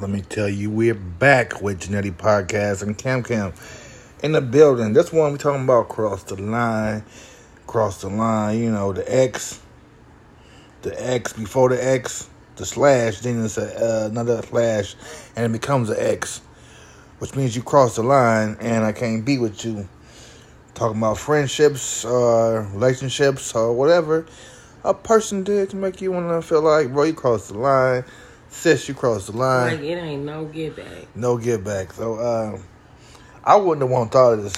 Let me tell you, we're back with Janenti Podcast and Cam Cam in the building. This one we talking about cross the line, cross the line. You know the X, the X before the X, the slash. Then it's a, uh, another slash, and it becomes an X, which means you cross the line, and I can't be with you. Talking about friendships, uh, relationships, or whatever a person did to make you want to feel like, bro, you crossed the line. Sis, you crossed the line. Like it ain't no get back. No get back. So um, I wouldn't have want thought of this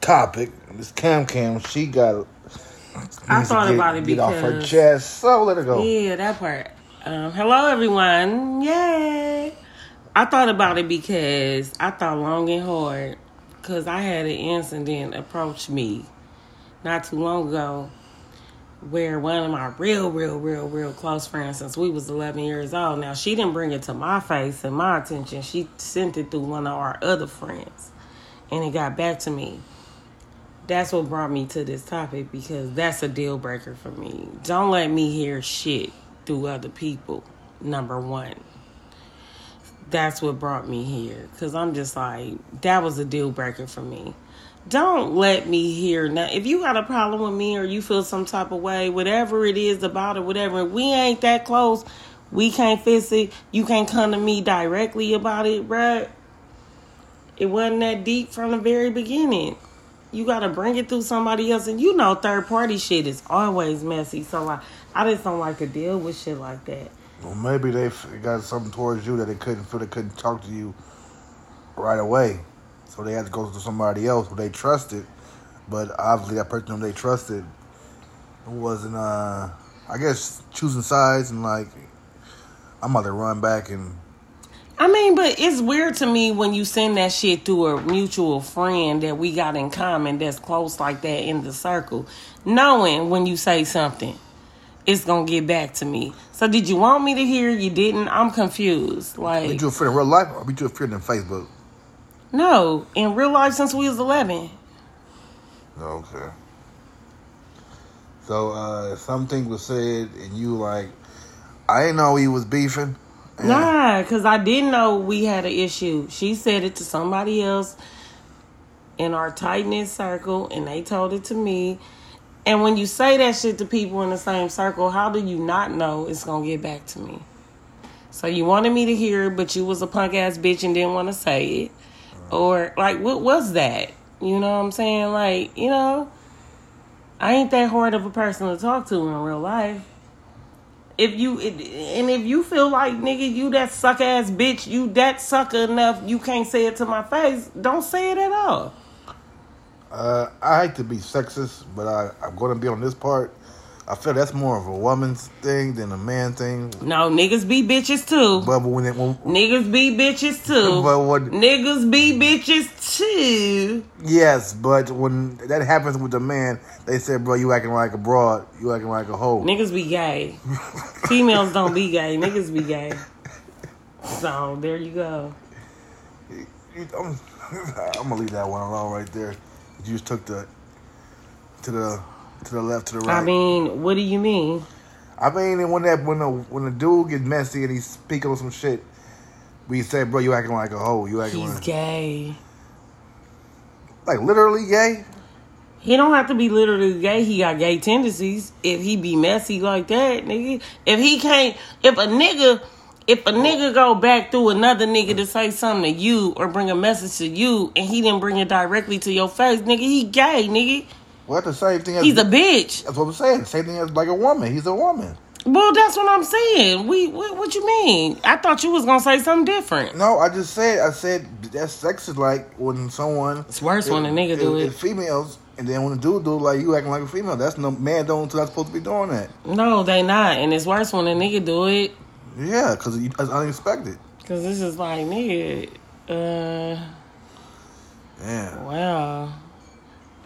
topic. This Cam Cam, she got. I thought get, about it get off her chest. So let her go. Yeah, that part. Um, hello, everyone. Yay! I thought about it because I thought long and hard because I had an incident approach me not too long ago where one of my real, real, real, real close friends since we was 11 years old. Now, she didn't bring it to my face and my attention. She sent it through one of our other friends and it got back to me. That's what brought me to this topic because that's a deal breaker for me. Don't let me hear shit through other people, number one. That's what brought me here because I'm just like, that was a deal breaker for me. Don't let me hear now. If you got a problem with me or you feel some type of way, whatever it is about it, whatever, we ain't that close. We can't fix it. You can't come to me directly about it, bruh. It wasn't that deep from the very beginning. You gotta bring it through somebody else, and you know third party shit is always messy. So like, I just don't like to deal with shit like that. Well, maybe they got something towards you that they couldn't feel they couldn't talk to you right away. So they had to go to somebody else who they trusted. But obviously that person who they trusted wasn't uh I guess choosing sides and like I'm about to run back and I mean, but it's weird to me when you send that shit through a mutual friend that we got in common that's close like that in the circle, knowing when you say something, it's gonna get back to me. So did you want me to hear? You didn't. I'm confused. Like meet you a friend in real life or meet you a friend in Facebook. no, in real life since we was 11. Okay. So uh something was said and you like I didn't know he was beefing. And Nah, because I didn't know we had an issue. She said it to somebody else in our tight knit circle, and they told it to me. And when you say that shit to people in the same circle, how do you not know it's gonna get back to me? So you wanted me to hear it, but you was a punk ass bitch and didn't want to say it, or like, what was that? You know what I'm saying? Like, you know, I ain't that hard of a person to talk to in real life if you and if you feel like nigga you that suck ass bitch you that sucker enough you can't say it to my face don't say it at all Uh, I hate to be sexist, but I, I'm going to be on this part. I feel that's more of a woman's thing than a man thing. no niggas be bitches too But when it, when, niggas be bitches too But what- niggas be bitches too yes, but when that happens with the man, they say, "Bro, you acting like a broad. You acting like a hoe." niggas be gay females don't be gay niggas be gay so there you go I'm, I'm gonna leave that one alone right there. You just took the to the to the left to the right. i mean what do you mean I mean, when that when the when the dude gets messy and he's speaking on some shit, we say, "Bro, you acting like a hoe. You acting he's like, gay like literally gay." He don't have to be literally gay. He got gay tendencies. If he be messy like that, nigga. If he can't, if a nigga, if a nigga go back through another nigga to say something to you or bring a message to you, and he didn't bring it directly to your face, nigga, he gay, nigga. Well, that's the same thing. As, He's a bitch. That's what I'm saying. Same thing as like a woman. He's a woman. Well, that's what I'm saying. We, what, what you mean? I thought you was gonna say something different. No, I just said. I said that sex is like when someone. It's worse when a nigga do it. It's females, and then when a dude do it, like you acting like a female. That's no man don't not supposed to be doing that. No, they not, and it's worse when a nigga do it. Yeah, because it's unexpected. Cause this is like, nigga, uh. Yeah. Wow.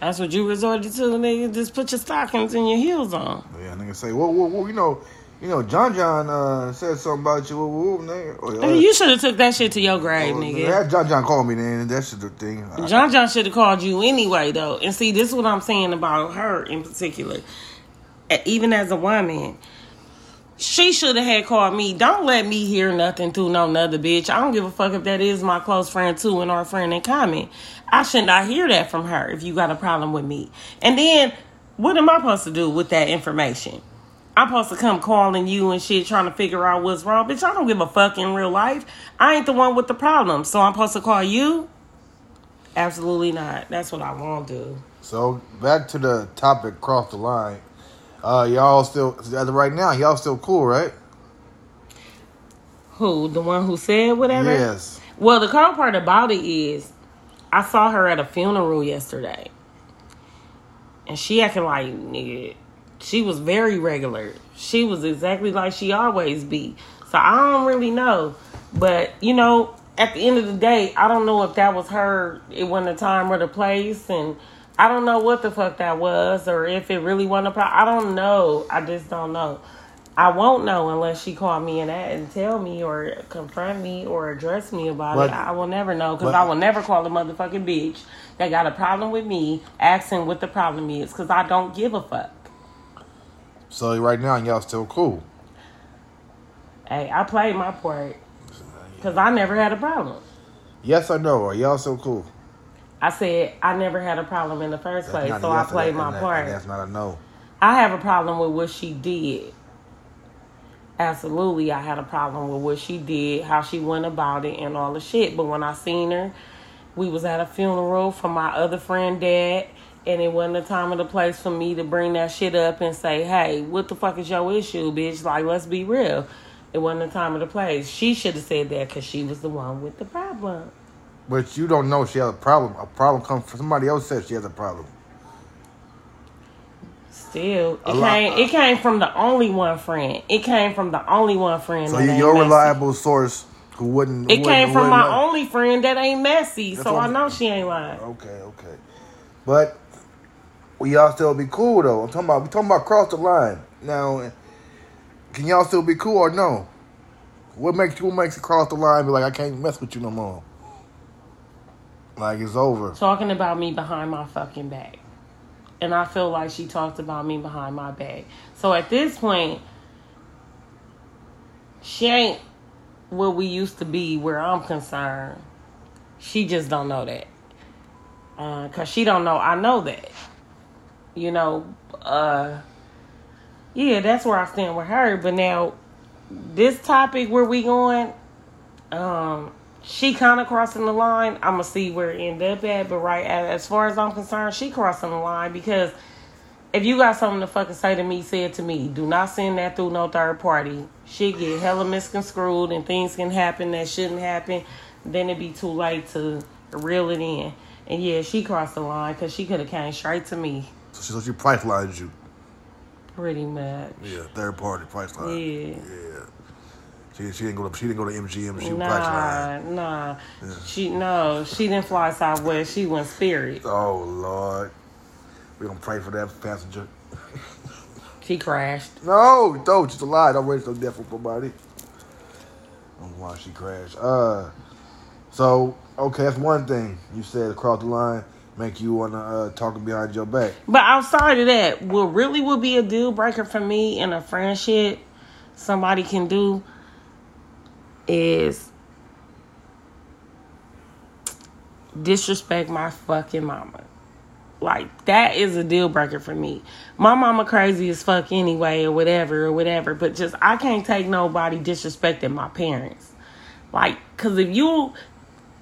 That's what you resorted to, nigga. Just put your stockings and your heels on. Yeah, nigga say, well, well, well you know, you know, John John uh, said something about you. Nigga. Or, uh, you should have took that shit to your grave, or- nigga. That John John called me, then that's the thing. John John should have called you anyway, though. And see, this is what I'm saying about her in particular. Even as a woman, She should have had called me. Don't let me hear nothing through no another bitch. I don't give a fuck if that is my close friend too and our friend in common. I should not hear that from her if you got a problem with me. And then what am I supposed to do with that information? I'm supposed to come calling you and shit trying to figure out what's wrong. Bitch, I don't give a fuck in real life. I ain't the one with the problem. So I'm supposed to call you? Absolutely not. That's what I won't do. So back to the topic, cross the line. Uh, y'all still as of right now, y'all still cool, right? Who? The one who said whatever? Yes. Well, the cool part about it is I saw her at a funeral yesterday. And she acting like nigga. She was very regular. She was exactly like she always be. So I don't really know. But, you know, at the end of the day, I don't know if that was her, it wasn't the time or the place and I don't know what the fuck that was or if it really wasn't a problem. I don't know. I just don't know. I won't know unless she call me and and tell me or confront me or address me about But- it. I will never know because I will never call a motherfucking bitch that got a problem with me asking what the problem is because I don't give a fuck. So right now, y'all still cool. Hey, I played my part because I never had a problem. Yes or no? Are y'all still cool? I said I never had a problem in the first place, so I played my that- part. That's not a no. I have a problem with what she did. Absolutely, I had a problem with what she did, how she went about it, and all the shit. But when I seen her, we was at a funeral for my other friend dad, and it wasn't the time or the place for me to bring that shit up and say, "Hey, what the fuck is your issue, bitch?" Like, let's be real. It wasn't the time or the place. She should have said that because she was the one with the problem. But you don't know she has a problem. A problem comes from somebody else says she has a problem. Still, it A lot- came. It came from the only one friend. It came from the only one friend. So that you ain't your messy. reliable source who wouldn't. It who came wouldn't- from my wouldn't- only friend that ain't messy, That's so I know she ain't lying. Okay, okay. But will y'all still be cool though? I'm talking about we talking about cross the line. Now can y'all still be cool or no? What makes what makes it cross the line be like I can't mess with you no more? Like it's over. Talking about me behind my fucking back. And I feel like she talked about me behind my back. So at this point, she ain't what we used to be where I'm concerned. She just don't know that. Uh, Cause she don't know I know that. You know, uh yeah, that's where I stand with her. But now this topic where we going, um, she kind of crossing the line. I'm gonna see where it end up at, but right as, far as I'm concerned, she crossing the line because if you got something to fucking say to me, say it to me. Do not send that through no third party. Shit get hella misconstrued and things can happen that shouldn't happen. Then it'd be too late to reel it in. And yeah, she crossed the line because she could have came straight to me, So she, so she price lines you. pretty much. Yeah, third party price line. Yeah. Yeah. She, she didn't go to she didn't go to MGM. She. Nah, nah. She no, she didn't fly Southwest. She went Spirit. Oh Lord, we gonna pray for that passenger. She crashed. No, don't. Just a lie. Don't raise no death for nobody. I don't know why she crashed. Uh, so okay, that's one thing you said across the line make you wanna uh, talk behind your back. But outside of that, what really would be a deal breaker for me in a friendship somebody can do is disrespect my fucking mama. Like that is a deal breaker for me. My mama crazy as fuck anyway, or whatever, or whatever. But just I can't take nobody disrespecting my parents. Like, cause if you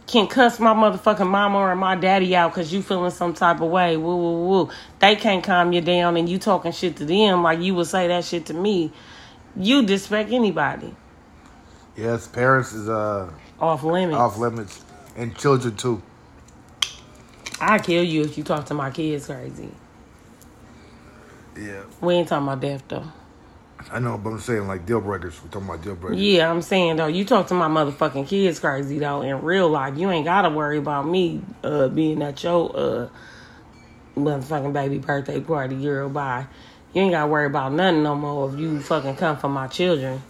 can cuss my motherfucking mama or my daddy out because you feeling some type of way, woo woo woo, they can't calm you down, and you talking shit to them like you would say that shit to me. You disrespect anybody Yes, parents is uh off limits. off limits, and children too. I kill you if you talk to my kids crazy. Yeah, We ain't talking about death though. I know, but I'm saying like deal breakers. We're talking about deal breakers. Yeah, I'm saying though, you talk to my motherfucking kids crazy though. In real life, you ain't gotta worry about me uh being at your uh motherfucking baby birthday party, girl. Bye. You ain't gotta worry about nothing no more if you fucking come for my children.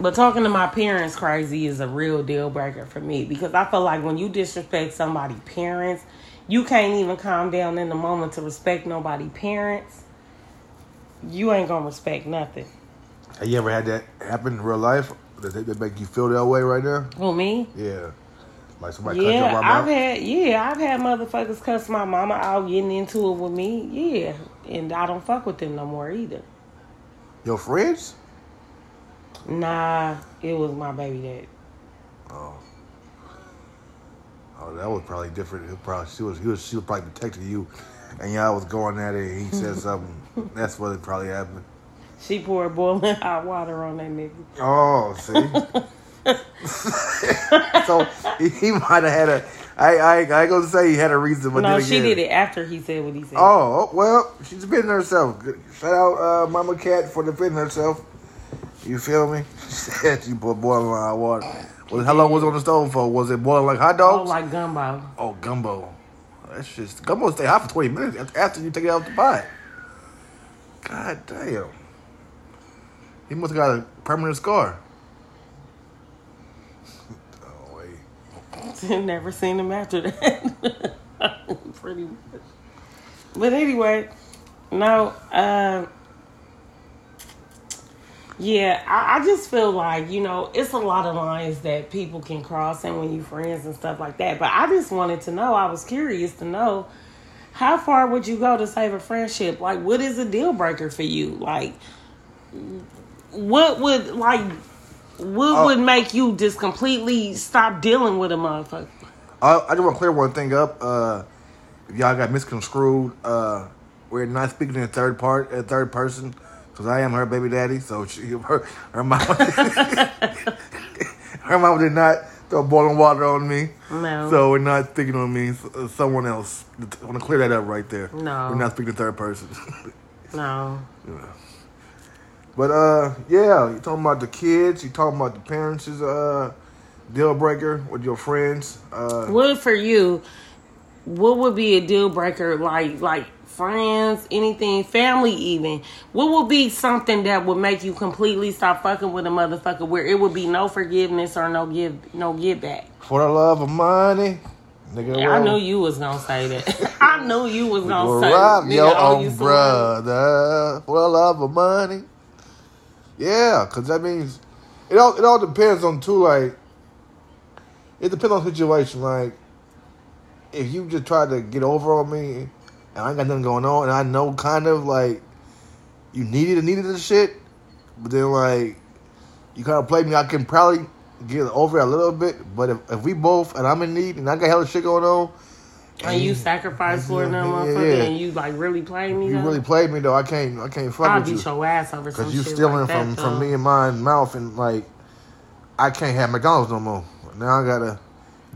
But talking to my parents crazy is a real deal breaker for me because I feel like when you disrespect somebody' parents, you can't even calm down in the moment to respect nobody' parents. You ain't gonna respect nothing. Have you ever had that happen in real life? Does that make you feel that way right now? Who me? Yeah. Like somebody Yeah, mama I've had yeah, I've had motherfuckers cuss my mama out getting into it with me. Yeah, and I don't fuck with them no more either. Your friends? Nah, it was my baby dad. Oh. Oh, that was probably different. It probably she was he was she was probably protecting you, and y'all was going at it. And he said something. That's what it probably happened. She poured boiling hot water on that nigga. Oh, see. so he, he might have had a. I I I ain't gonna say he had a reason, but no, she did it after he said what he said. Oh well, she's defending herself. Good- Shout out uh, Mama Cat for defending herself. You feel me? She said she put boiling hot water. Well, how long was it on the stove for? Was it boiling like hot Oh, dogs? like gumbo. Oh, gumbo. That's just gumbo stay hot for twenty minutes after- after you take it out the pot. God damn. He must have got a permanent scar. Oh wait. Never seen him after that. Pretty much. But anyway, no, um, yeah, I, I just feel like, you know, it's a lot of lines that people can cross and when you friends and stuff like that. But I just wanted to know, I was curious to know how far would you go to save a friendship? Like, what is a deal breaker for you? Like, what would, like, what Oh. would make you just completely stop dealing with a motherfucker? I, I just want to clear one thing up. Uh, if y'all got misconstrued, uh, we're not speaking in third part, uh, third person, because I am her baby daddy. So she, her, her mama, her mama did not throw boiling water on me. No. So we're not speaking on me. Someone else. I want to clear that up right there. No. we're not speaking in third person. No. Yeah. but uh, yeah, you talking about the kids. You talking about the parents is uh deal breaker with your friends. Uh, What for you? What would be a deal breaker? Like like friends, anything, family, even. What would be something that would make you completely stop fucking with a motherfucker? Where it would be no forgiveness or no give no give back. for the love of money, nigga. I well, knew you was gonna say that. I knew you was gonna Will say. rob nigga, your you own brother for the love of money. Yeah, because that means it all it all depends on too like it depends on the situation. Like if you just try to get over on me and I ain't got nothing going on and I know kind of like you needed and needed this shit, but then like you kind of play me, I can probably get over it a little bit. But if, if we both and I'm in need and I got hella shit going on, And you sacrifice for Yeah, motherfucker yeah. and you like really play me. you though? really played me though. I can't I can't fuck I'll with you. beat your ass over some Cause you stealing like from that, from me and my mouth, and like I can't have McDonald's no more. Now I gotta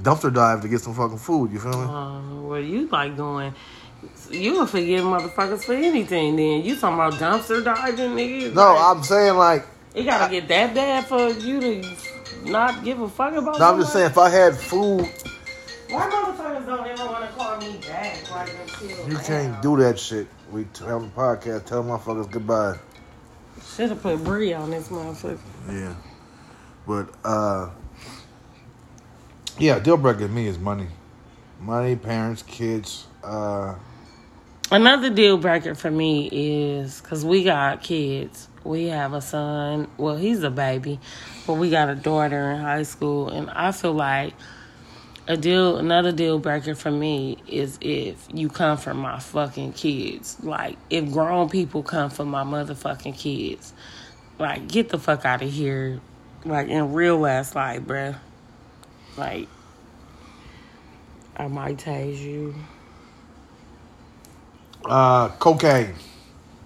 dumpster dive to get some fucking food. You feel me? Uh, well, you like doing. You would forgive motherfuckers for anything. Then you talking about dumpster diving, nigga? no, Like, I'm saying like it gotta get that bad for you to not give a fuck about. no, I'm just saying if I had food, Why motherfuckers don't ever want to call me back? Like until you can't do that shit. We t- have a podcast, tell motherfuckers goodbye. Should have put Brie on this motherfucker. Yeah, but uh, yeah, deal breaker to me is money, money, parents, kids. Uh, Another deal breaker for me is because we got kids. We have a son. Well, he's a baby, but we got a daughter in high school, and I feel like a deal. Another deal breaker for me is if you come for my fucking kids. Like if grown people come for my motherfucking kids, like get the fuck out of here. Like in real ass life, bruh. Like I might tase you. Uh, cocaine,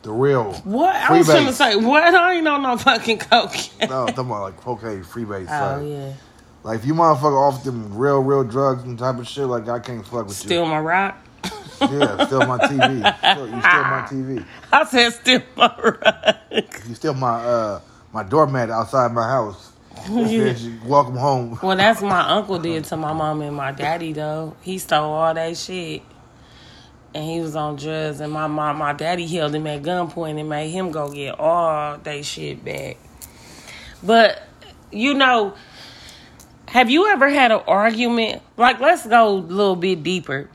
the real. What? I was trying to say, what? I ain't on no fucking cocaine. No, I'm talking about like cocaine, freebase. Oh, like, yeah. Like if you motherfucker off them real, real drugs and type of shit, like I can't fuck with you. Steal my rock. Yeah, steal my TV. Steal- you steal my TV. I said steal my rock. You steal my uh my doormat outside my house. You welcome home. Well, that's what my uncle did to my mom and my daddy, though. He stole all that shit. And he was on drugs. And my mom, my daddy held him at gunpoint and made him go get all that shit back. But, you know, have you ever had an argument? Like, let's go a little bit deeper.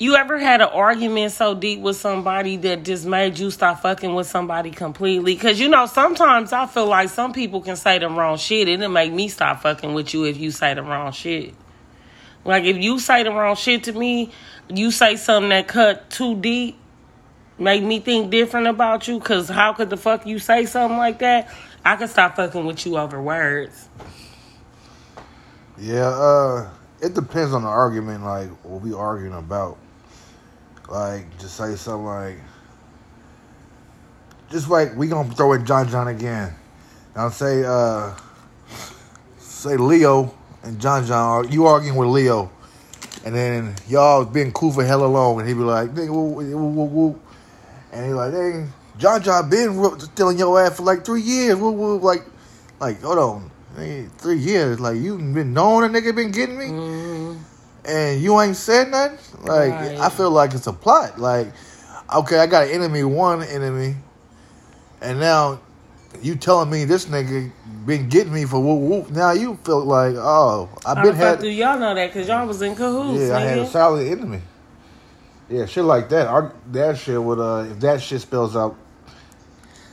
You ever had an argument so deep with somebody that just made you stop fucking with somebody completely? Because you know, sometimes I feel like some people can say the wrong shit, and it make me stop fucking with you if you say the wrong shit. Like if you say the wrong shit to me, you say something that cut too deep, make me think different about you. Cause how could the fuck you say something like that? I could stop fucking with you over words. Yeah, uh, it depends on the argument, like what we arguing about. Like, just say something like, just like we gonna throw in John John again. Now say, uh, say Leo and John John, are you arguing with Leo, and then y'all been cool for hella long, and he be like, nigga, woo, woo, woo, woo. and he like, dang, John John been stealing your ass for like three years, woo, woo, like, like hold on, nigga, three years, like you been knowing a nigga been getting me, Mm-hmm. and you ain't said nothing. Like Right. I feel like it's a plot. Like, okay, I got an enemy, one enemy, and now you telling me this nigga been getting me for whoop whoop. Now you feel like, oh, I've How been the fuck had. do y'all know that? Cause y'all was in cahoots, Yeah, I had a nigga. solid enemy. Yeah, shit like that. Our, that shit would uh, if that shit spells out.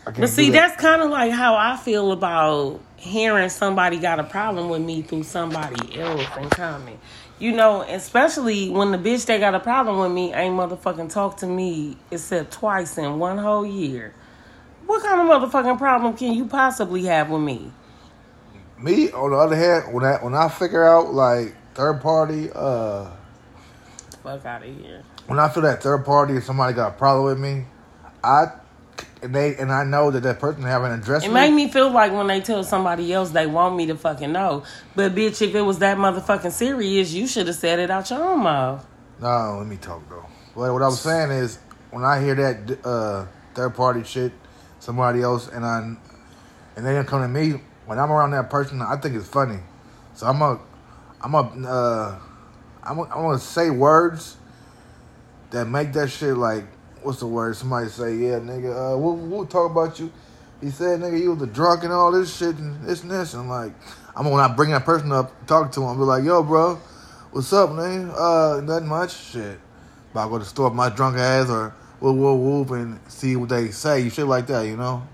But see, that. that's kind of like how I feel about hearing somebody got a problem with me through somebody else and comment. You know, especially when the bitch that got a problem with me ain't motherfucking talk to me except twice in one whole year. What kind of motherfucking problem can you possibly have with me? me on the other hand, when I when I figure out like third party, uh, Fuck out of here. when I feel that third party and somebody got a problem with me, I and they and I know that that person haven't addressed It me. make me feel like when they tell somebody else they want me to fucking know. But bitch, if it was that motherfucking serious, you should have said it out your own mouth. No, let me talk though. But what I was saying is, when I hear that uh, third party shit, somebody else, and I, and they don't come to me, when I'm around that person, I think it's funny. So I'm a, I'm a, uh, I'm, a, I'm gonna say words that make that shit like, what's the word? Somebody say, yeah, nigga, uh, we'll, we'll talk about you. He said, nigga, you was a drunk and all this shit and this and this. And like, I'm gonna when I bring that person up, talk to him, be like, yo, bro, what's up, man? Uh, nothing much. Shit. About to go to the store my drunk ass or whoop, whoop and see what they say, You shit like that, you know?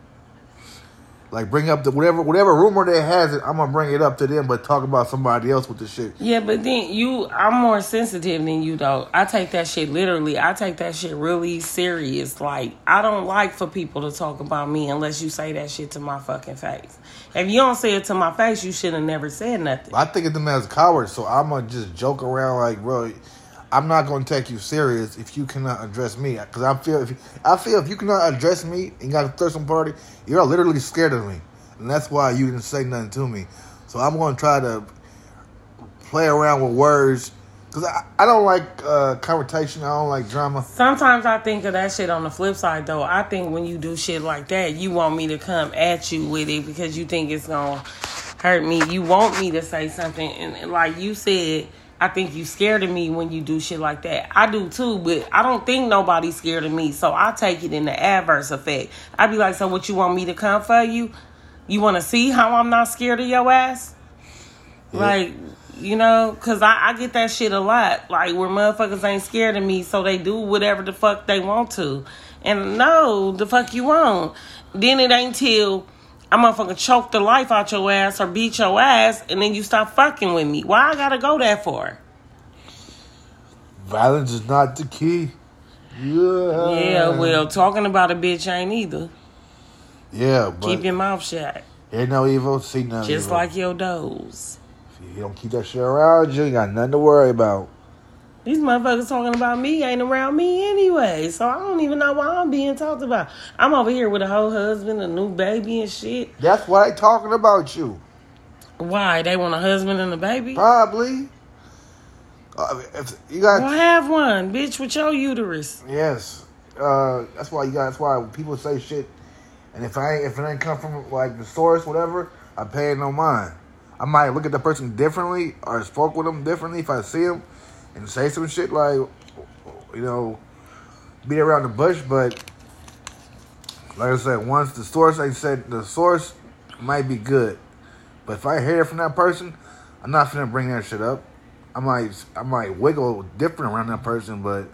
Like bring up the whatever whatever rumor they has it, I'm gonna bring it up to them, but talk about somebody else with the shit. Yeah, but then you, I'm more sensitive than you though. I take that shit literally. I take that shit really serious. Like, I don't like for people to talk about me unless you say that shit to my fucking face. If you don't say it to my face, you should have never said nothing. I think of them as cowards, so I'm gonna just joke around like, bro, I'm not gonna take you serious if you cannot address me. Because I feel if I feel if you cannot address me and you got a threesome party, you're literally scared of me, and that's why you didn't say nothing to me. So I'm gonna try to play around with words because I, I don't like uh, confrontation. I don't like drama. Sometimes I think of that shit on the flip side though. I think when you do shit like that, you want me to come at you with it because you think it's gonna hurt me. You want me to say something, and like you said, I think you scared of me when you do shit like that. I do too, but I don't think nobody's scared of me, so I take it in the adverse effect. I'd be like, so what you want me to come for you? You want to see how I'm not scared of your ass? Like, you know, cause I, I get that shit a lot. Like where motherfuckers ain't scared of me, so they do whatever the fuck they want to. And no, the fuck you want. Then it ain't till I motherfucking choke the life out your ass or beat your ass, and then you stop fucking with me. Why I gotta go that for? Violence is not the key. Yeah. Yeah, well, talking about a bitch ain't either. Yeah, but Keep your mouth shut, Ain't no evil, see no just evil. like your doze. If you don't keep that shit around you, you got nothing to worry about. These motherfuckers talking about me ain't around me anyway, so I don't even know why I'm being talked about. I'm over here with a whole husband, a new baby, and shit. That's why they talking about you. Why they want a husband and a baby? Probably. Uh, if you got Well, have one, bitch, with your uterus. yes, uh, that's why you got. That's why people say shit, and if I ain't, if it ain't come from like the source, whatever, I pay it no mind. I might look at the person differently or spoke with them differently if I see them and say some shit like, you know, beat around the bush. But like I said, once the source ain't said, the source might be good. But if I hear it from that person, I'm not gonna bring that shit up. I might I might wiggle different around that person, but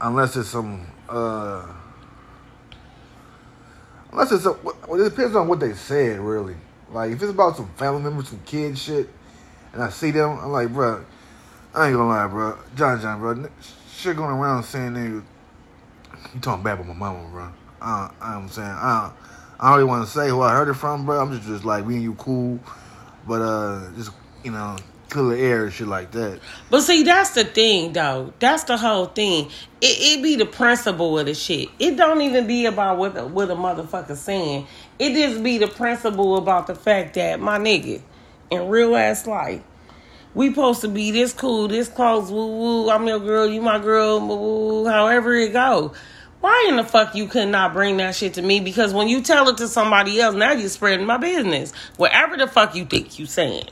unless it's some. uh Unless it's a, well, it depends on what they said, really. Like if it's about some family members, some kid shit, and I see them, I'm like, bro, I ain't gonna lie, bro, John John, bro, shit going around saying niggas, you talking bad about my mama, bro. Uh, I'm saying, uh, I don't really want to say who I heard it from, bro. I'm just, just like, me and you cool, but uh, just you know, the air and shit like that. But see, that's the thing, though. That's the whole thing. It, it be the principle of the shit. It don't even be about what the, what a motherfucker saying. It just be the principle about the fact that my nigga, in real ass life, we supposed to be this cool, this close, woo woo. I'm your girl, you my girl, woo woo. However it go. Why in the fuck you could not bring that shit to me? Because when you tell it to somebody else, now you're spreading my business. Whatever the fuck you think you saying.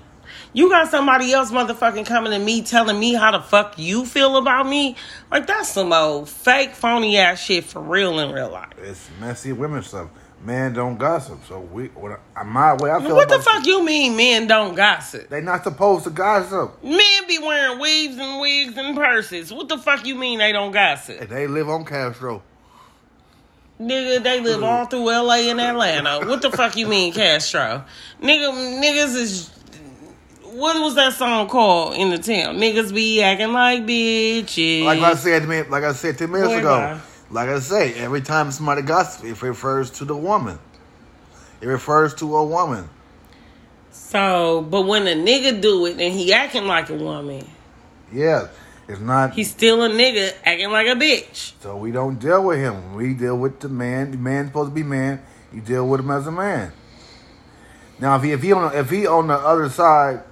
You got somebody else motherfucking coming to me telling me how the fuck you feel about me? Like that's some old fake phony ass shit for real in real life. It's messy women stuff. Men don't gossip, so we. What, my way I feel. What the fuck you mean men don't gossip? They not supposed to gossip. Men be wearing weaves and wigs and purses. What the fuck you mean they don't gossip? They live on Castro. Nigga, they live all through LA and Atlanta. What the fuck you mean Castro? Nigga, niggas is what was that song called in the town? Niggas be acting like bitches. Like I said, like I said ten minutes Boy, ago. Bye. Like I say, every time somebody gossips, it refers to the woman. It refers to a woman. So, but when a nigga do it and he acting like a woman, yeah, it's not. He's still a nigga acting like a bitch. So we don't deal with him. We deal with the man. The man's supposed to be man. You deal with him as a man. Now, if he if he on if he on the other side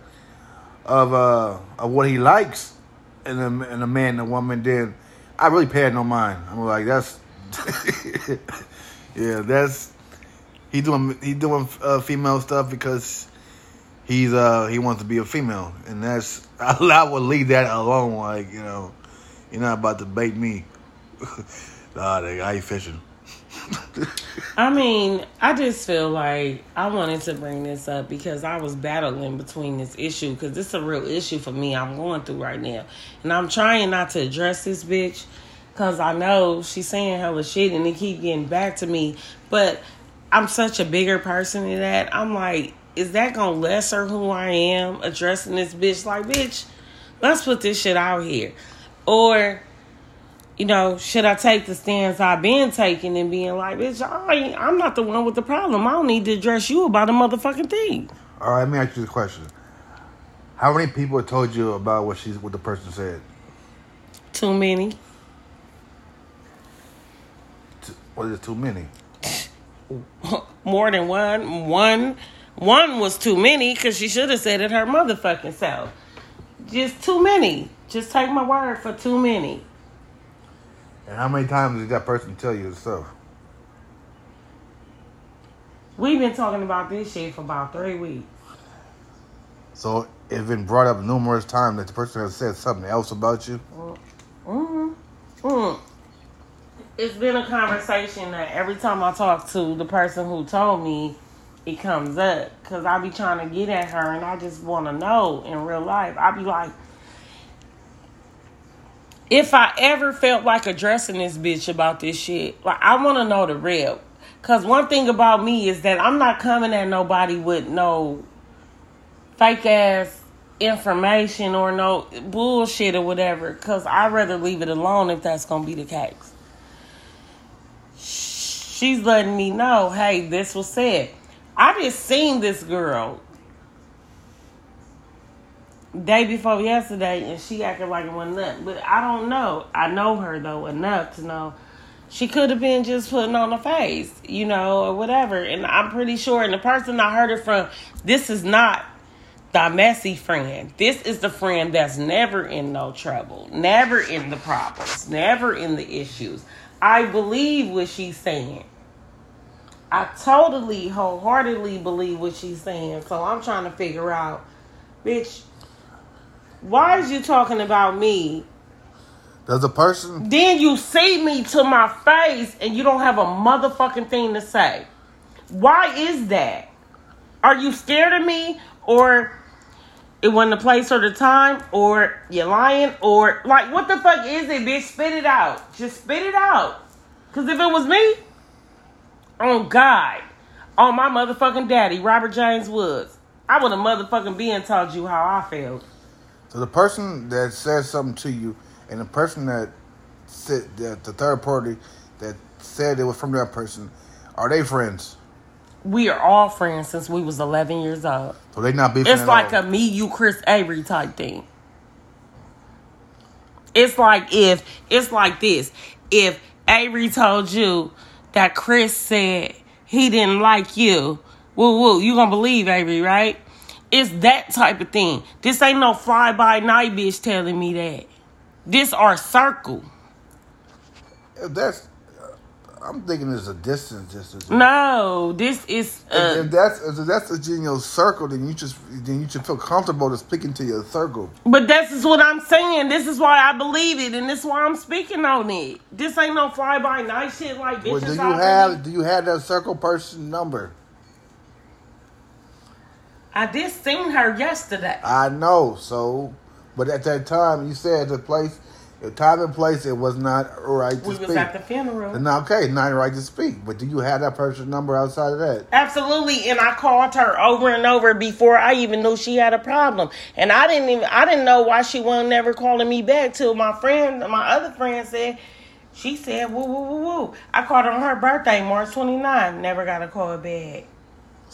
of uh of what he likes in a, in a man and a woman, then I really pay no mind. I'm like that's yeah, that's he doing he doing uh, female stuff because he's uh he wants to be a female, and that's I, I would leave that alone. Like you know, you're not about to bait me. nah, nigga, I ain't fishing. I mean, I just feel like I wanted to bring this up because I was battling between this issue because this is a real issue for me I'm going through right now. And I'm trying not to address this bitch because I know she's saying hella shit and it keep getting back to me. But I'm such a bigger person than that. I'm like, is that gonna lesser who I am addressing this bitch? Like, bitch, let's put this shit out here. Or you know, should I take the stance I've been taking and being like, bitch, I I'm not the one with the problem. I don't need to address you about a motherfucking thing. All right, let me ask you this question. How many people told you about what she's what the person said? Too many. What is it too many? More than one. One one was too many because she should have said it her motherfucking self. Just too many. Just take my word for too many. And how many times did that person tell you stuff? We've been talking about this shit for about three weeks. So it's been brought up numerous times that the person has said something else about you. Mm-hmm. Mm. It's been a conversation that every time I talk to the person who told me, it comes up because I be trying to get at her and I just want to know in real life. I be like, if I ever felt like addressing this bitch about this shit, like I want to know the real. Cause one thing about me is that I'm not coming at nobody with no fake ass information or no bullshit or whatever. Cause I'd rather leave it alone if that's gonna be the case. She's letting me know, hey, this was said. I just seen this girl day before yesterday and she acted like it wasn't nothing. But I don't know. I know her though enough to know she could have been just putting on a face, you know, or whatever. And I'm pretty sure, and the person I heard it from, this is not the messy friend. This is the friend that's never in no trouble, never in the problems, never in the issues. I believe what she's saying. I totally, wholeheartedly believe what she's saying. So I'm trying to figure out, bitch, why is you talking about me? There's a person. Then you see me to my face and you don't have a motherfucking thing to say. Why is that? Are you scared of me or it wasn't the place or the time, or you're lying, or like what the fuck is it, bitch? Spit it out. Just spit it out. Cause if it was me, on God, on my motherfucking daddy, Robert James Woods, I would have motherfucking been told you how I felt. So the person that said something to you, and the person that said that the third party that said it was from that person, are they friends? We are all friends since we was 11 years old. So they not beefing It's like all? a me, you, Chris Avery type thing. It's like if it's like this. If Avery told you that Chris said he didn't like you, woo woo, you gonna believe Avery, right? It's that type of thing. This ain't no fly by night bitch telling me that. This our circle. If that's, uh, I'm thinking there's a distance. distance. No, this is If, uh, if that's if that's a genuine circle, then you just then you should feel comfortable to speak into your circle. But this is what I'm saying. This is why I believe it, and this is why I'm speaking on it. This ain't no fly by night shit like bitches. Well, do you have do you have that circle person number? I did seen her yesterday. I know. So, but at that time, you said the place, the time and place, it was not right to we speak. We was at the funeral. No, okay, not right to speak. But do you have that person's number outside of that? Absolutely, and I called her over and over before I even knew she had a problem, and I didn't even I didn't know why she wasn't never calling me back till my friend, my other friend said. She said, woo, woo, woo, woo. I called her on her birthday, March 29. Never got a call back.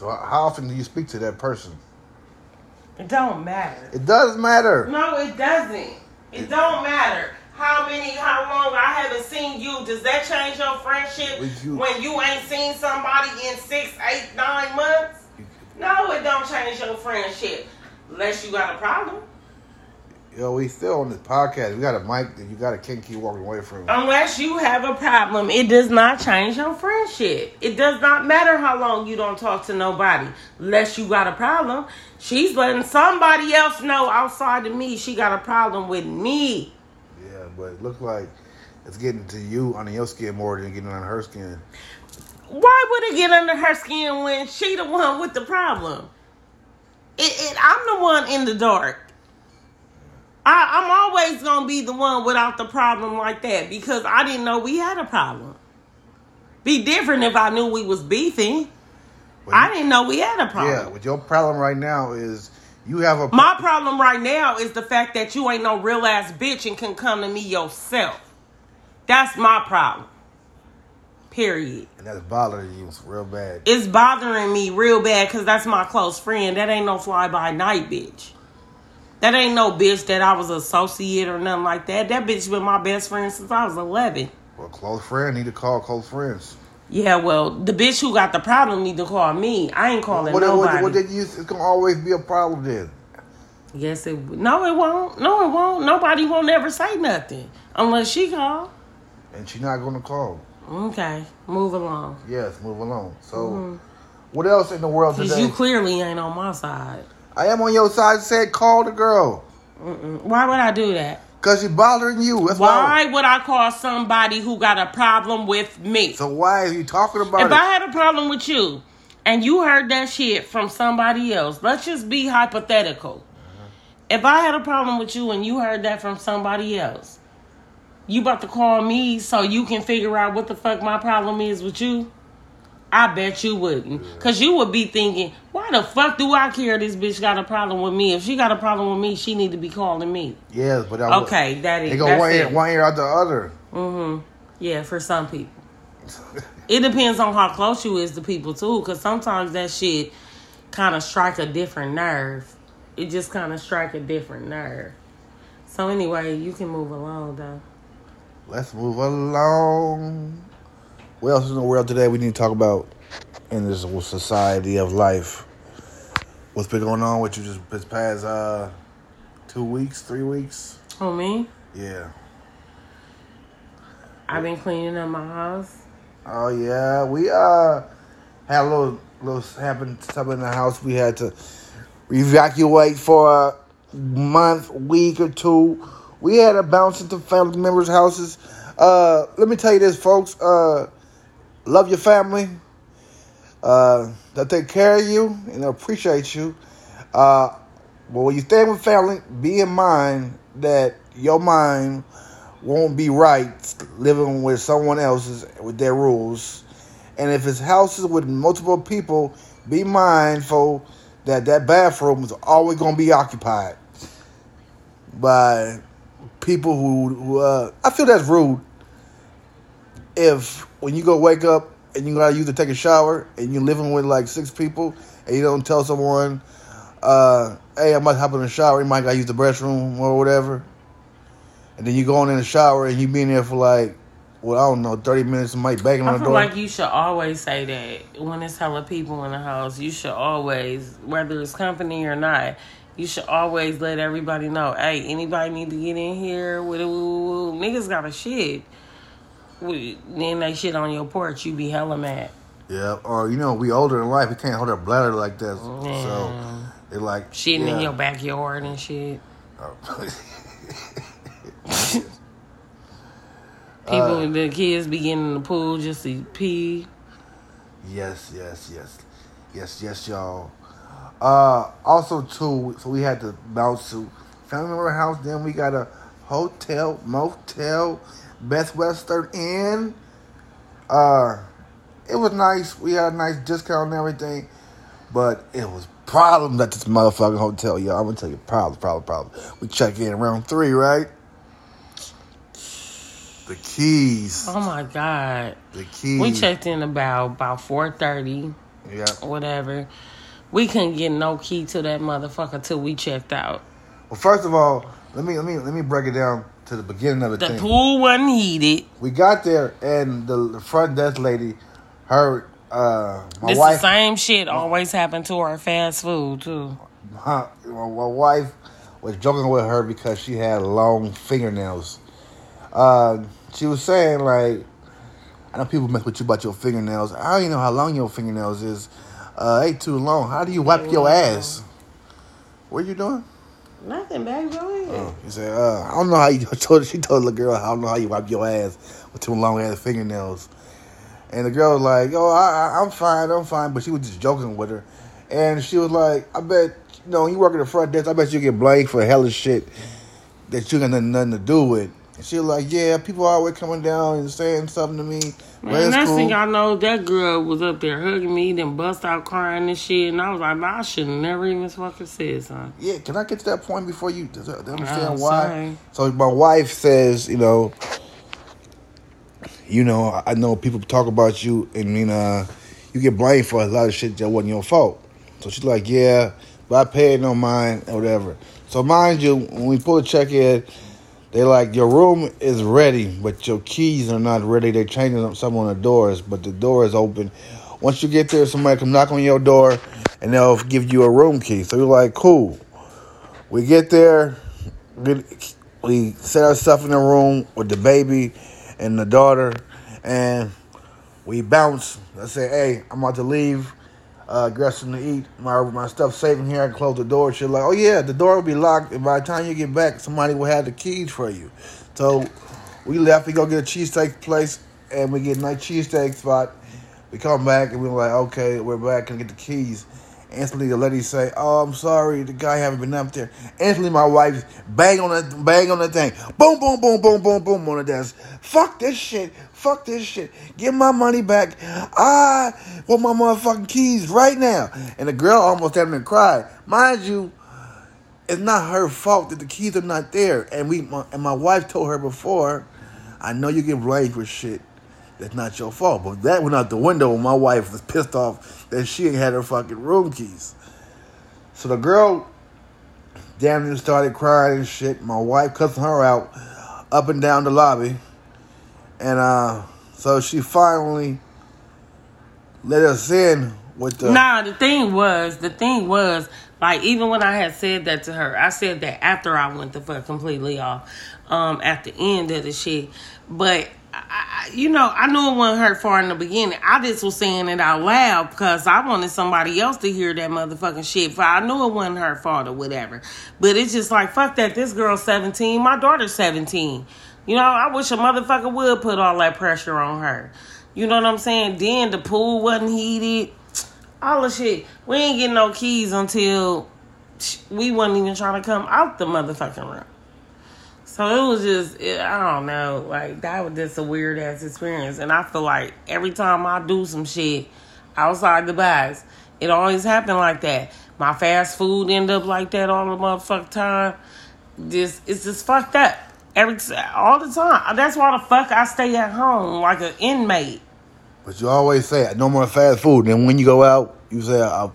So, how often do you speak to that person? It don't matter. It does matter. No, it doesn't. It don't matter how many, how long I haven't seen you. Does that change your friendship you- when you ain't seen somebody in six, eight, nine months? No, it don't change your friendship unless you got a problem. Yo, we still on this podcast. We got a mic that you got to can't keep walking away from. Unless you have a problem, it does not change your friendship. It does not matter how long you don't talk to nobody. Unless you got a problem. She's letting somebody else know outside of me she got a problem with me. Yeah, but it looks like it's getting to you under your skin more than getting on her skin. Why would it get under her skin when she the one with the problem? It, it, I'm the one in the dark. I, I'm always gonna be the one without the problem like that because I didn't know we had a problem. Be different if I knew we was beefing. But I didn't know we had a problem. Yeah, but your problem right now is you have a My problem right now is the fact that you ain't no real ass bitch and can come to me yourself. That's my problem. Period. and that's bothering you real bad. It's bothering me real bad because that's my close friend. That ain't no fly by night bitch. That ain't no bitch that I was associate or nothing like that. That bitch been my best friend since I was 11. Well, close friend need to call close friends. Yeah, well, the bitch who got the problem need to call me. I ain't calling What, nobody. what, what did you? It's gonna always be a problem then. yes, it. No, it won't. No, it won't. Nobody won't ever say nothing unless she call. And she not gonna call. Okay, move along. Yes, move along. So, mm-hmm. what else in the world Cause today? you clearly ain't on my side. I am on your side. Said call the girl Mm-mm. Why would I do that? because she's bothering you. That's Why would I call somebody who got a problem with me? So why are you talking about if it? I had a problem with you and you heard that shit from somebody else, let's just be hypothetical. Uh-huh. If I had a problem with you and you heard that from somebody else, you about to call me so you can figure out what the fuck my problem is with you? I bet you wouldn't. Cause you would be thinking, why the fuck do I care this bitch got a problem with me? If she got a problem with me, she need to be calling me. yes, but I, Okay, that is They go one ear, one ear out the other. Mm-hmm. Yeah, for some people. It depends on how close you is to people too, because sometimes that shit kind of strike a different nerve. It just kind of strike a different nerve. So anyway, you can move along though. Let's move along. What else is in the world today we need to talk about in this society of life? What's been going on with you just this past uh, two weeks, three weeks? Oh me, Yeah. I've been cleaning up my house. Oh yeah, we uh had a little little happened something in the house. We had to evacuate for a month, week or two. We had to bounce into family members' houses. Uh, let me tell you this, folks. Uh, love your family. Uh, they take care of you and they appreciate you. Uh, But when you stay with family, be in mind that your mind won't be right living with someone else's with their rules. And if it's houses with multiple people, be mindful that that bathroom is always going to be occupied by people who, who uh, I feel that's rude. If when you go wake up and you gotta use to take a shower and you're living with like six people and you don't tell someone, uh, hey, I might hop in the shower, you might gotta use the restroom or whatever. And then you go in the shower and you be in there for like, well, I don't know, 30 minutes and might banging on the feel door. like you should always say that when it's hella people in the house. You should always, whether it's company or not, you should always let everybody know. Hey, anybody need to get in here? Niggas got a shit. We- Then they shit on your porch. You be hella mad. yeah, or you know, we older in life, we can't hold our bladder like that. So Yeah. they're like Shitting yeah. in your backyard and shit. People, the kids be getting in the pool just to pee. Yes, yes, yes, yes, yes, y'all. Uh, also too, so we had to bounce to family member house. Then we got a hotel, motel, Best Western Inn. Uh, it was nice. We had a nice discount and everything, but it was problems at this motherfucking hotel, y'all. I'm gonna tell you problems, problem, problem. We check in around three, right? The keys, Oh my god. the keys. We checked in about about four thirty. Yeah. whatever. We couldn't get no key to that motherfucker till we checked out. Well, first of all, let me let me let me break it down to the beginning of the, The thing. pool wasn't heated. We got there, and the, the front desk lady, her, uh, my This the wife, same shit always happened to our fast food too. my, my wife was joking with her because she had long fingernails. Uh, she was saying like, I know people mess with you about your fingernails. I don't even know how long your fingernails is. Uh, ain't too long. How do you wipe your ass? What are you doing? Nothing, baby. Go ahead. He said, uh, I don't know how you told she told the girl, I don't know how you wipe your ass with two long ass fingernails. And the girl was like, Oh, I, I'm fine, I'm fine. But she was just joking with her. And she was like, I bet, you know, you work at the front desk, I bet you get blamed for hella shit that you got nothing, nothing to do with. And she was like, Yeah, people always coming down and saying something to me. Man, it's next cool. thing I know, that girl was up there hugging me, then bust out crying and shit. And I was like, I should never even fucking said something. Yeah, can I get to that point before you to, to understand Oh, why? sorry. So my wife says, you know, you know, I know people talk about you, and mean, uh, you get blamed for a lot of shit that wasn't your fault. So she's like, yeah, but I paid no mind or whatever. So mind you, when we pull a check in, they like your room is ready, but your keys are not ready. They're changing up some on the doors, but the door is open. Once you get there, somebody come knock on your door, and they'll give you a room key. So you're like, cool. We get there, we set our stuff in the room with the baby and the daughter, and we bounce. I say, hey, I'm about to leave. Uh, to eat. My my stuff safe in here. I close the door. She's like, oh yeah, the door will be locked, and by the time you get back, somebody will have the keys for you. So we left. We go get a cheesesteak place, and we get a nice cheesesteak spot. We come back, and we're like, okay, we're back and get the keys. Instantly, the lady say, "Oh, I'm sorry, the guy haven't been up there." Instantly, my wife bang on the bang on the thing, boom, boom, boom, boom, boom, boom on the desk. Fuck this shit. Fuck this shit. Give my money back. I want my motherfucking keys right now. And the girl almost had me cry. Mind you, it's not her fault that the keys are not there. And we my, and my wife told her before, I know you get blamed for shit. That's not your fault. But that went out the window when my wife was pissed off that she ain't had her fucking room keys. So the girl damn near started crying and shit. My wife cussing her out up and down the lobby. And uh so she finally let us in with the Nah, the thing was, the thing was, like even when I had said that to her, I said that after I went the fuck completely off, um, at the end of the shit. But I, you know, I knew it wasn't her far in the beginning. I just was saying it out loud because I wanted somebody else to hear that motherfucking shit. For I knew it wasn't her fault or whatever. But it's just like fuck that. This girl's seventeen. My daughter's seventeen. You know, I wish a motherfucker would put all that pressure on her. You know what I'm saying? Then the pool wasn't heated all the shit. We ain't getting no keys until we wasn't even trying to come out the motherfucking room. So it was just, it, I don't know, like that was just a weird ass experience. And I feel like every time I do some shit outside the box, it always happened like that. My fast food end up like that all the motherfucking time. Just it's just fucked up every all the time. That's why the fuck I stay at home like an inmate. But you always say no more fast food. And when you go out, you say I'm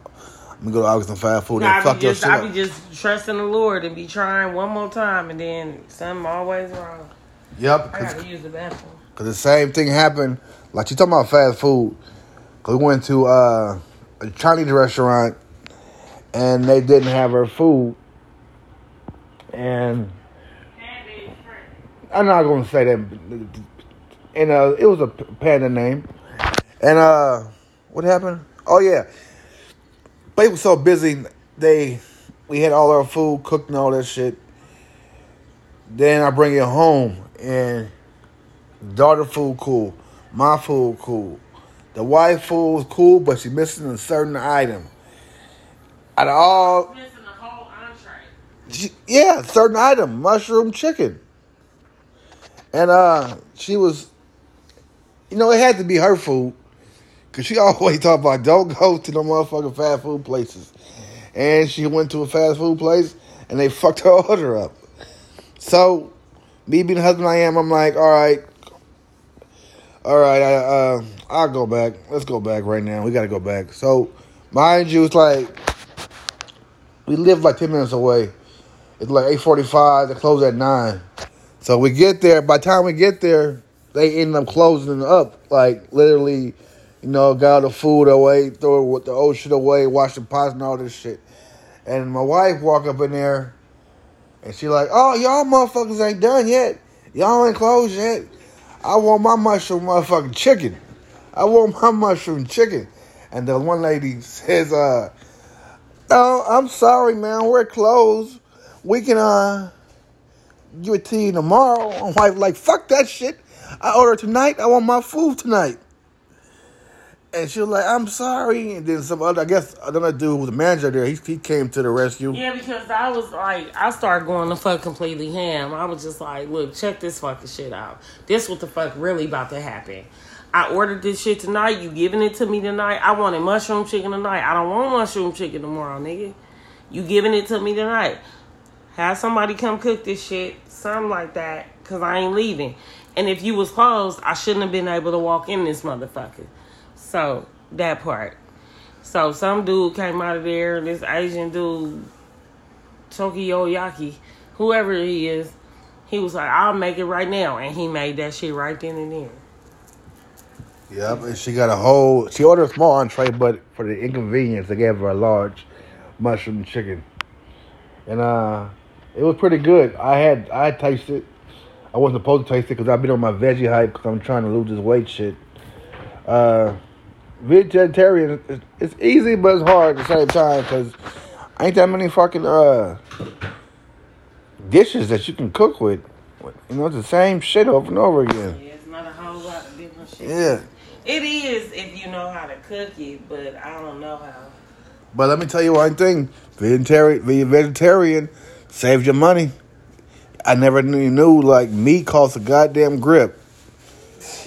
gonna go to August and fast food. and I fuck be just, I be just trusting the Lord and be trying one more time, and then something always wrong. Yep, I because gotta use the bathroom. Cause the same thing happened. Like you talking about fast food. Cause we went to uh, a Chinese restaurant and they didn't have our food. And I'm not gonna say that. And uh, it was a panda name. And uh, what happened? Oh yeah, they were so busy. They we had all our food cooked and all that shit. Then I bring it home and daughter food cool, my food cool, the wife food was cool, but she missing a certain item. Out of all, Missing the whole entree. she, yeah, certain item, mushroom chicken. And uh, she was, you know, it had to be her food, cause she always talk about don't go to the motherfucking fast food places. And she went to a fast food place, and they fucked her order up. So, me being the husband I am, I'm like, all right, all right, I, uh, I'll go back. Let's go back right now. We gotta go back. So, mind you, it's like we live like ten minutes away. It's like eight forty-five. They close at nine. So we get there. By the time we get there, they end up closing up. Like literally, you know, got the food away, throw the old shit away, wash the pots and all this shit. And my wife walk up in there, and she like, "Oh, y'all motherfuckers ain't done yet. Y'all ain't closed yet. I want my mushroom motherfucking chicken. I want my mushroom chicken." And the one lady says, "Uh, no, I'm sorry, man. We're closed. We can uh give it to you tomorrow." My wife like, "Fuck that shit. I ordered tonight. I want my food tonight." And she was like, "I'm sorry." And then some other, I guess, another dude was the manager there. He he came to the rescue. Yeah, because I was like, I started going the fuck completely ham. I was just like, look, check this fucking shit out. This what the fuck really about to happen. I ordered this shit tonight. You giving it to me tonight? I wanted mushroom chicken tonight. I don't want mushroom chicken tomorrow, nigga. You giving it to me tonight? Have somebody come cook this shit, something like that, cause I ain't leaving. And if you was closed, I shouldn't have been able to walk in this motherfucker. So that part. So some dude came out of there, this Asian dude, Tokyo Yaki, whoever he is, he was like, I'll make it right now. And he made that shit right then and there. Yep, and she got a whole. She ordered a small entree, but for the inconvenience, they gave her a large mushroom chicken, and uh, it was pretty good. I had I tasted. it. I wasn't supposed to taste it because I've been on my veggie hype because I'm trying to lose this weight shit. Uh, vegetarian, it's, it's easy but it's hard at the same time because ain't that many fucking uh dishes that you can cook with. You know, it's the same shit over and over again. Yeah, it's not a whole lot of different shit. Yeah. It is if you know how to cook it, but I don't know how. But let me tell you one thing: vegetarian, vegetarian saves your money. I never knew, knew like meat costs a goddamn grip,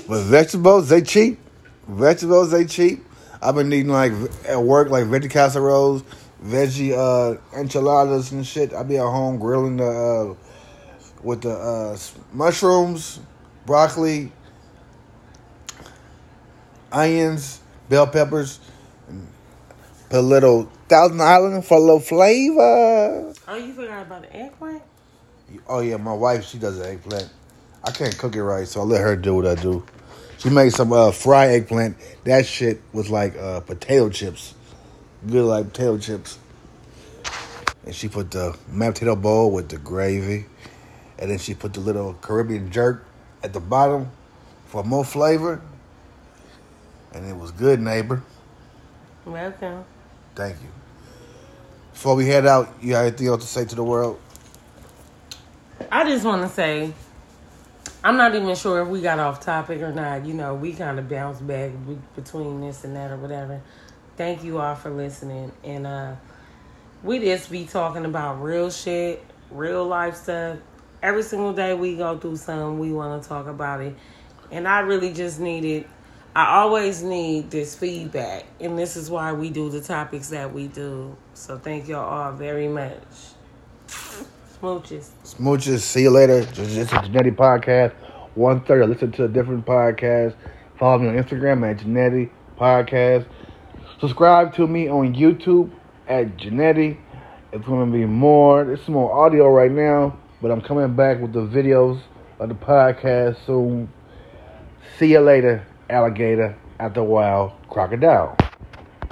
but vegetables they cheap. Vegetables they cheap. I've been eating like at work like veggie casseroles, veggie uh, enchiladas and shit. I be at home grilling the uh, with the uh, mushrooms, broccoli, onions, bell peppers. Put a little Thousand Island for a little flavor. Oh, you forgot about the eggplant? Oh yeah, my wife she does an eggplant. I can't cook it right, so I let her do what I do. She made some uh, fried eggplant. That shit was like uh, potato chips, good like potato chips. And she put the mashed potato bowl with the gravy, and then she put the little Caribbean jerk at the bottom for more flavor. And it was good, neighbor. Welcome. Thank you. Before we head out, you have anything else to say to the world? I just want to say, I'm not even sure if we got off topic or not. You know, we kind of bounced back between this and that or whatever. Thank you all for listening. And uh, we just be talking about real shit, real life stuff. Every single day we go through something, we want to talk about it. And I really just needed, I always need this feedback. And this is why we do the topics that we do. So thank y'all all very much. Smooches. Smooches. See you later. This is Janenti Podcast. One third. Listen to a different podcast. Follow me on Instagram at Janenti Podcast. Subscribe to me on YouTube at Janenti. It's going to be more. There's more audio right now, but I'm coming back with the videos of the podcast soon. See you later, alligator. After a while, crocodile.